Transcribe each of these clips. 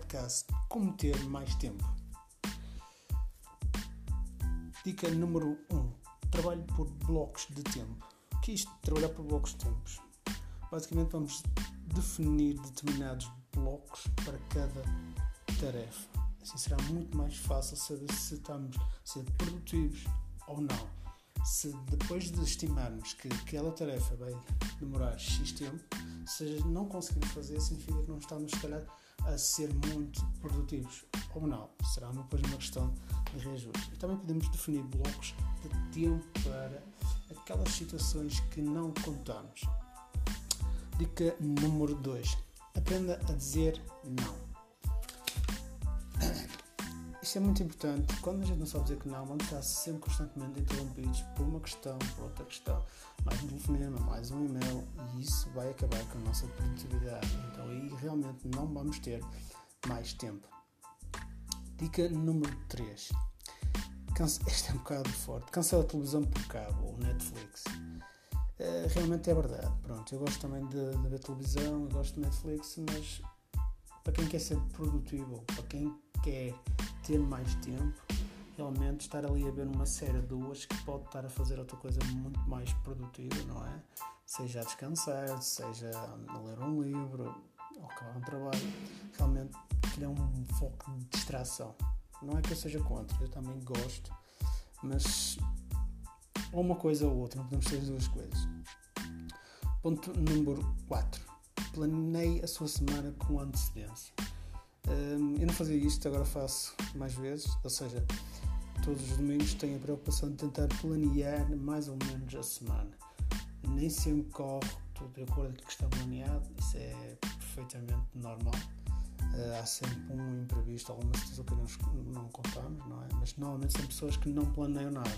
podcast Como ter mais tempo. Dica número 1. Um, trabalho por blocos de tempo. O que é isto? Trabalhar por blocos de tempos. Basicamente vamos definir determinados blocos para cada tarefa. Assim será muito mais fácil saber se estamos a ser produtivos ou não se depois de estimarmos que aquela tarefa vai demorar X tempo, se não conseguimos fazer, significa que não estamos, se calhar, a ser muito produtivos. Ou não, será depois uma questão de reajuste. E também podemos definir blocos de tempo para aquelas situações que não contamos. Dica número 2. Aprenda a dizer não. Isto é muito importante. Quando a gente não sabe dizer que não, vamos estar sempre constantemente interrompidos por uma questão, por outra questão, mais um telefonema, mais um e-mail, e isso vai acabar com a nossa produtividade. Então aí realmente não vamos ter mais tempo. Dica número 3. Canse... Este é um bocado forte. Cancela a televisão por cabo ou Netflix. Uh, realmente é verdade. Pronto, eu gosto também de, de ver televisão, eu gosto de Netflix, mas para quem quer ser produtivo, para quem quer ter mais tempo, realmente estar ali a ver uma série duas que pode estar a fazer outra coisa muito mais produtiva, não é? Seja a descansar, seja a ler um livro, ou acabar um trabalho, realmente criar um foco de distração. Não é que eu seja contra, eu também gosto, mas ou uma coisa ou outra, não podemos ter as duas coisas. Ponto número 4. Planeie a sua semana com antecedência. Eu não fazia isto, agora faço mais vezes, ou seja, todos os domingos tenho a preocupação de tentar planear mais ou menos a semana. Nem sempre corre tudo de acordo com o que está planeado, isso é perfeitamente normal. Uh, há sempre um imprevisto, alguma situação que nós não contamos, não é? Mas normalmente são pessoas que não planeiam nada.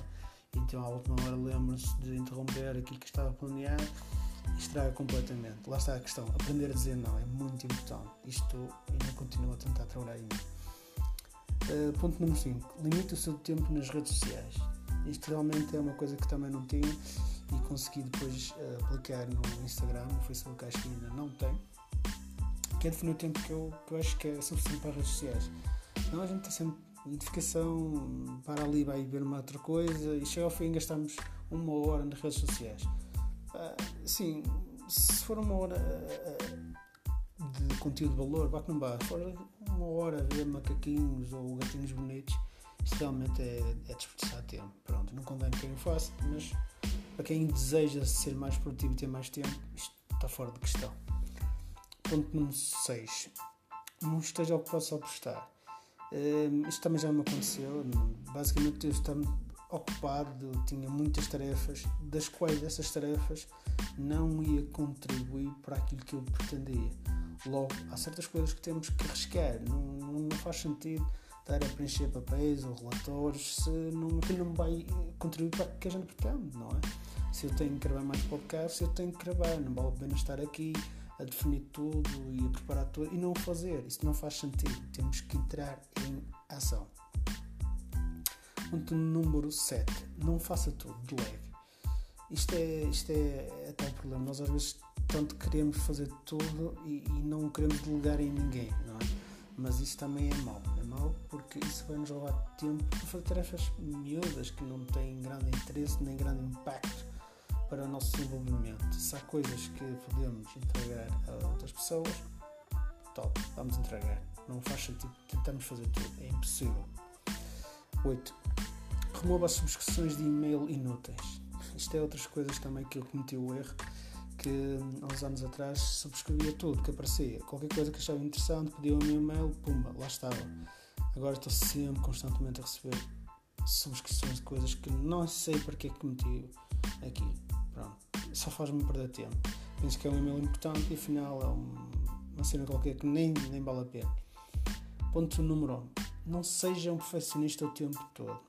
Então à última hora lembram-se de interromper aquilo que estava planeado estraga completamente. Lá está a questão. Aprender a dizer não é muito importante. Isto ainda continuo a tentar trabalhar em mim. Uh, ponto número 5. Limite o seu tempo nas redes sociais. Isto realmente é uma coisa que também não tinha e consegui depois uh, aplicar no Instagram, no Facebook acho que ainda não tem. Que é definir o tempo que eu, que eu acho que é suficiente para as redes sociais. Não, a gente está sempre notificação, para ali, vai ver uma outra coisa e chega ao fim gastamos uma hora nas redes sociais. Sim, se for uma hora uh, de conteúdo de valor, que não vá. Se for uma hora a ver macaquinhos ou gatinhos bonitos, isto realmente é, é desperdiçar tempo. Pronto, não condeno quem o faça, mas para quem deseja ser mais produtivo e ter mais tempo, isto está fora de questão. Ponto número 6. Não esteja só por estar. Uh, isto também já me aconteceu. Basicamente, eu estamos ocupado, tinha muitas tarefas, das quais essas tarefas não ia contribuir para aquilo que eu pretendia. Logo, há certas coisas que temos que arriscar, não, não, faz sentido estar a preencher papéis ou relatórios se não, aquilo não vai contribuir para o que a gente pretende, não é? Se eu tenho que gravar mais podcast, eu tenho que gravar, não vale a pena estar aqui a definir tudo e a preparar tudo e não fazer, isso não faz sentido, temos que entrar em ação. Ponto número 7. Não faça tudo, delegue. Isto é, isto é, é tal problema. Nós às vezes tanto queremos fazer tudo e, e, não queremos delegar em ninguém, não é? Mas isso também é mau. É mau porque isso vai nos roubar tempo para fazer tarefas miúdas que não têm grande interesse nem grande impacto para o nosso desenvolvimento. Se há coisas que podemos entregar a outras pessoas, top, vamos entregar. Não faz sentido, tentamos fazer tudo, é impossível. 8 remova as subscrições de e-mail inúteis. Isto é outras coisas também que eu cometi o erro que há uns anos atrás subscrevia tudo que aparecia. Qualquer coisa que achava interessante, pedia o meu e-mail, pumba, lá estava. Agora estou sempre constantemente a receber subscrições de coisas que não sei para que é que meti aqui. Pronto, só faz-me perder tempo. Penso que é um e-mail importante e afinal é uma cena qualquer que nem, nem vale a pena. Ponto número 1. Não seja um perfeccionista o tempo todo.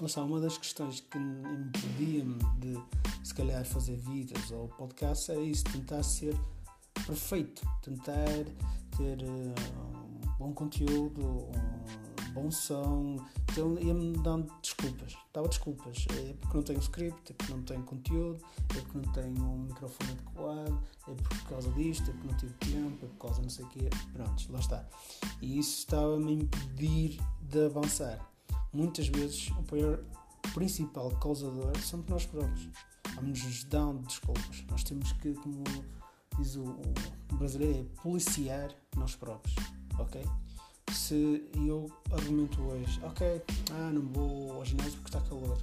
Lá uma das questões que impedia-me de, se calhar, fazer vídeos ou podcasts era isso, tentar ser perfeito, tentar ter uh, um bom conteúdo, um bom som, então ia-me dando desculpas, dava desculpas, é porque não tenho script, é porque não tenho conteúdo, é porque não tenho um microfone adequado, é por causa disto, é porque não tive tempo, é por causa não sei o quê, pronto, lá está. E isso estava-me a impedir de avançar. Muitas vezes o pior principal causador somos nós próprios. Vamos-nos dando desculpas. Nós temos que, como diz o, o brasileiro, é policiar nós próprios, ok? Se eu argumento hoje, ok, ah, não vou ao ginásio porque está calor,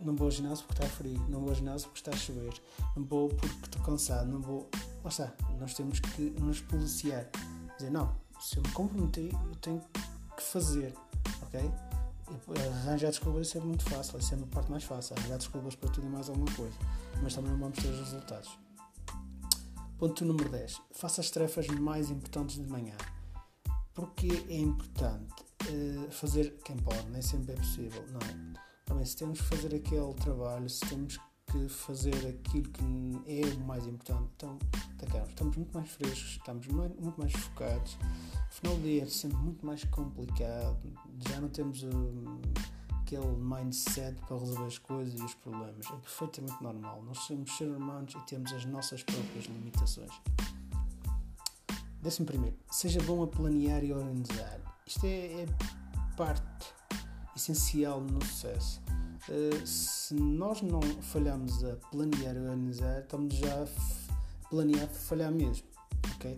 não vou ao ginásio porque está frio, não vou ao ginásio porque está a chover, não vou porque estou cansado, não vou. Lá está, nós temos que nos policiar. Dizer, não, se eu me comprometi, eu tenho que fazer, ok? Arranjar desculpas é sempre muito fácil, é sempre a parte mais fácil. Arranjar desculpas para tudo e mais alguma coisa, mas também não vamos ter os resultados. Ponto número 10. Faça as tarefas mais importantes de manhã. Porque é importante uh, fazer quem pode, nem sempre é possível, não é? Também, se temos que fazer aquele trabalho, se temos que fazer aquilo que é o mais importante, então estamos muito mais frescos, estamos muito mais focados. O final do dia é sempre muito mais complicado, já não temos um, aquele mindset para resolver as coisas e os problemas. É perfeitamente normal. Nós somos seres humanos e temos as nossas próprias limitações. Décimo primeiro, seja bom a planear e organizar. Isto é, é parte essencial no sucesso. Uh, se nós não falhamos a planear e organizar, estamos já a planear falhar mesmo. Okay?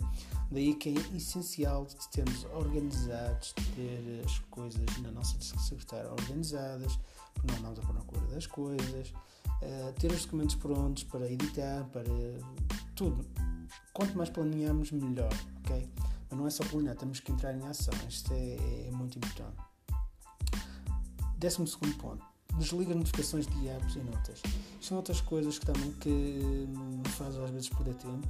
Daí que é essencial termos organizados, ter as coisas na nossa secretária organizadas, não andamos à procura das coisas, uh, ter os documentos prontos para editar, para tudo. Quanto mais planeamos, melhor, ok? Mas não é só planear, temos que entrar em ação, isto é, é muito importante. Décimo segundo ponto, desliga notificações de apps e notas. São outras coisas que também que me fazem às vezes perder tempo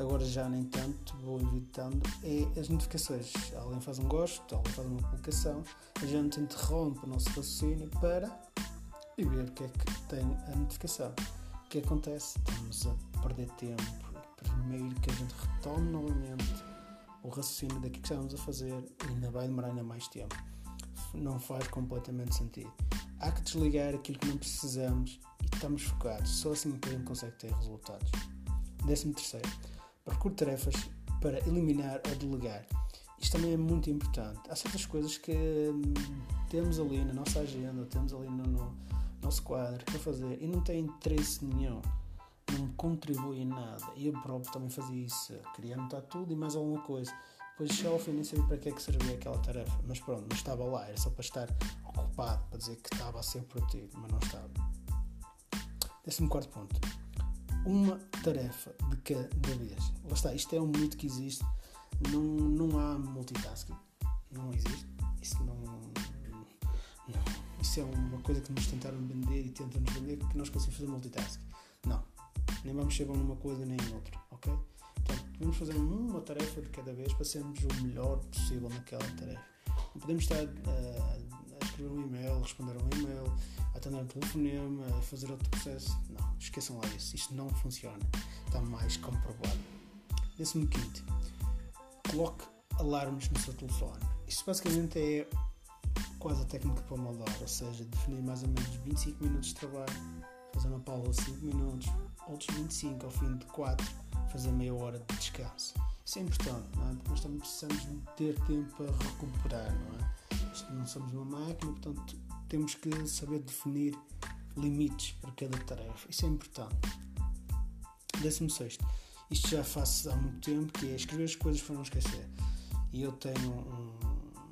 agora já nem tanto, vou evitando, é as notificações. Alguém faz um gosto, alguém faz uma publicação, a gente interrompe o nosso raciocínio para ver o que é que tem a notificação. O que acontece? Estamos a perder tempo. Primeiro que a gente retome novamente o raciocínio daquilo que estamos a fazer ainda vai demorar ainda mais tempo. Não faz completamente sentido. Há que desligar aquilo que não precisamos e estamos focados. Só assim a gente consegue ter resultados. Décimo terceiro Procure tarefas para eliminar ou delegar. Isto também é muito importante. Há certas coisas que hum, temos ali na nossa agenda, temos ali no, no nosso quadro para fazer e não tem interesse nenhum, não contribui em nada. Eu próprio também fazia isso, queria anotar tudo e mais alguma coisa. Depois chegava ao fim nem sabia para que é que servia aquela tarefa, mas pronto, não estava lá, era só para estar ocupado, para dizer que estava a ser produtivo, mas não estava. Décimo quarto ponto uma tarefa de cada vez. Lá está, isto é um mito que existe. Não, não há multitasking. Não existe. Isso não, não, Isso é uma coisa que nos tentaram vender e tentam-nos vender que nós conseguimos fazer multitasking. Nem vamos bom numa coisa nem em outra. Ok? Portanto, devemos fazer uma tarefa de cada vez para sermos o melhor possível naquela tarefa. Não podemos estar uh, a escrever um e-mail, responder a um e-mail, atender um telefonema, fazer outro processo. Não, esqueçam lá isso. Isto não funciona. Está mais comprovado. Décimo quinto. Coloque alarmes no seu telefone. Isto basicamente é quase a técnica para moldar, ou seja, definir mais ou menos 25 minutos de trabalho, fazer uma pausa de 5 minutos, outros 25 ao fim de 4, fazer meia hora de descanso. Isso é importante, não é? porque nós também precisamos ter tempo para recuperar, não é? Não somos uma máquina, portanto temos que saber definir limites para cada tarefa. Isso é importante. 16. Isto já faço há muito tempo, que é escrever as coisas para não esquecer. E eu tenho um,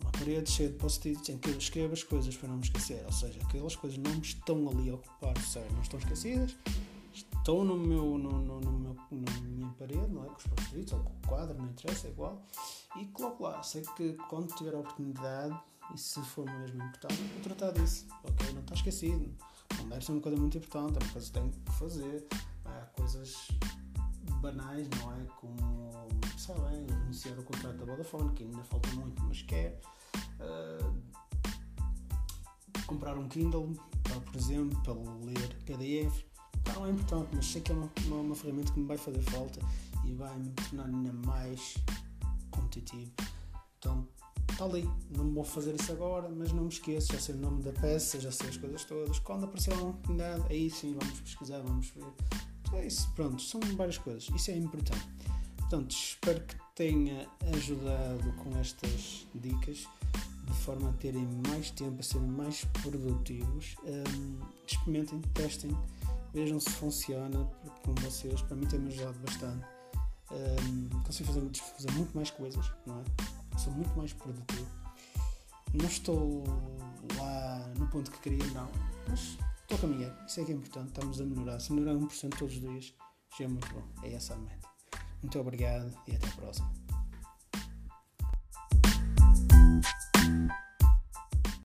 uma parede cheia de post-its em que eu escrevo as coisas para não me esquecer. Ou seja, aquelas coisas não estão ali a ocupar não estão esquecidas, estão no meu, no, no, no meu, na minha parede, não é? Com os post-its ou com o quadro, não interessa, é igual. E coloco lá. Sei que quando tiver a oportunidade e se for mesmo importante, vou tratar disso, ok? Não está esquecido. Não deve ser uma coisa muito importante, é uma coisa que tem que fazer. Há coisas banais, não é? Como, sabem, iniciar o contrato da Vodafone, que ainda falta muito, mas quer. Uh, comprar um Kindle, por exemplo, para ler PDF. É importante, mas sei que é uma, uma, uma ferramenta que me vai fazer falta e vai me tornar ainda mais competitivo. Então está ali. Não vou fazer isso agora, mas não me esqueço, já sei o nome da peça, já sei as coisas todas. Quando aparecer uma oportunidade, aí sim vamos pesquisar, vamos ver. Então é isso, pronto, são várias coisas. Isso é importante. Portanto, espero que tenha ajudado com estas dicas de forma a terem mais tempo, a serem mais produtivos. Um, experimentem, testem, vejam se funciona com vocês. Para mim tem-me ajudado bastante. Um, consigo fazer, fazer muito mais coisas, não é? Sou muito mais produtivo. Não estou lá no ponto que queria, não, mas estou a caminhar. Isso é que é importante. Estamos a melhorar. Se melhorar 1% todos os dias, já é muito bom. É essa a meta. Muito obrigado e até a próxima.